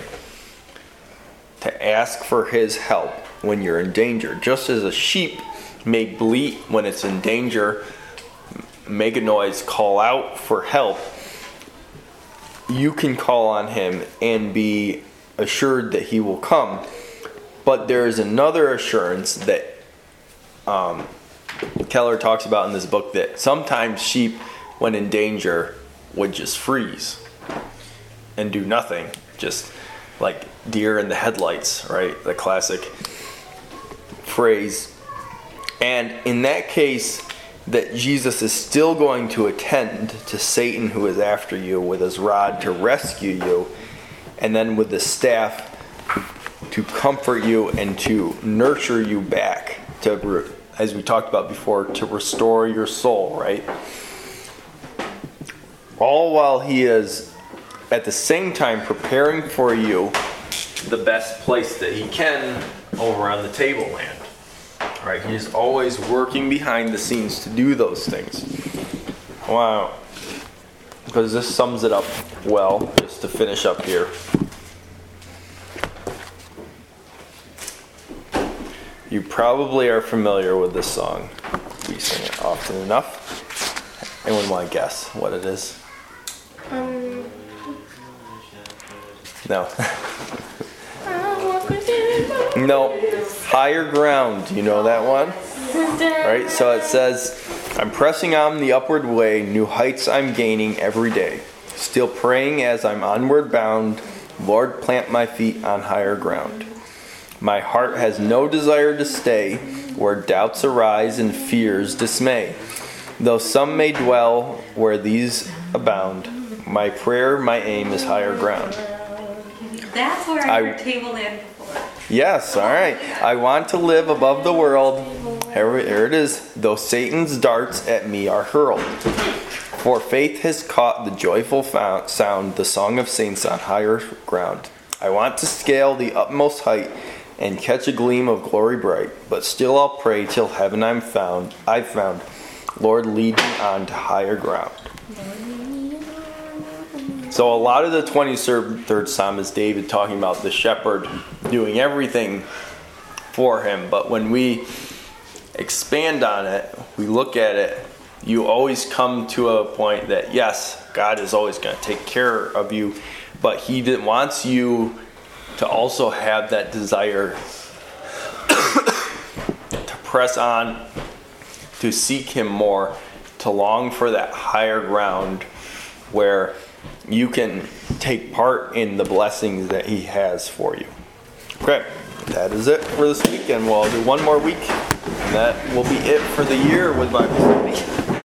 to ask for his help when you're in danger. Just as a sheep may bleat when it's in danger, make a noise, call out for help, you can call on him and be assured that he will come. But there is another assurance that um, Keller talks about in this book that sometimes sheep, when in danger, would just freeze and do nothing. Just like deer in the headlights, right? The classic phrase. And in that case, that Jesus is still going to attend to Satan who is after you with his rod to rescue you, and then with the staff to comfort you and to nurture you back to, as we talked about before, to restore your soul, right? All while he is at the same time preparing for you the best place that he can over on the tableland. Right? He's always working behind the scenes to do those things. Wow. Because this sums it up well, just to finish up here. You probably are familiar with this song. We sing it often enough. Anyone want to guess what it is? Um, No. no. Higher ground. You know that one? Right? So it says, I'm pressing on the upward way, new heights I'm gaining every day. Still praying as I'm onward bound, Lord, plant my feet on higher ground. My heart has no desire to stay where doubts arise and fears dismay. Though some may dwell where these abound, my prayer, my aim is higher ground. That's where I I- heard tableland before. Yes, all right. I want to live above the world. Here, here it is. Though Satan's darts at me are hurled. For faith has caught the joyful fou- sound, the song of saints on higher ground. I want to scale the utmost height and catch a gleam of glory bright. But still I'll pray till heaven I'm found. I've found. Lord, lead me on to higher ground. So a lot of the 23rd Psalm is David talking about the shepherd doing everything for him. But when we expand on it, we look at it, you always come to a point that yes, God is always going to take care of you, but He wants you to also have that desire to press on, to seek Him more, to long for that higher ground where you can take part in the blessings that He has for you. Okay, that is it for this week, and we'll do one more week, and that will be it for the year with Bible study.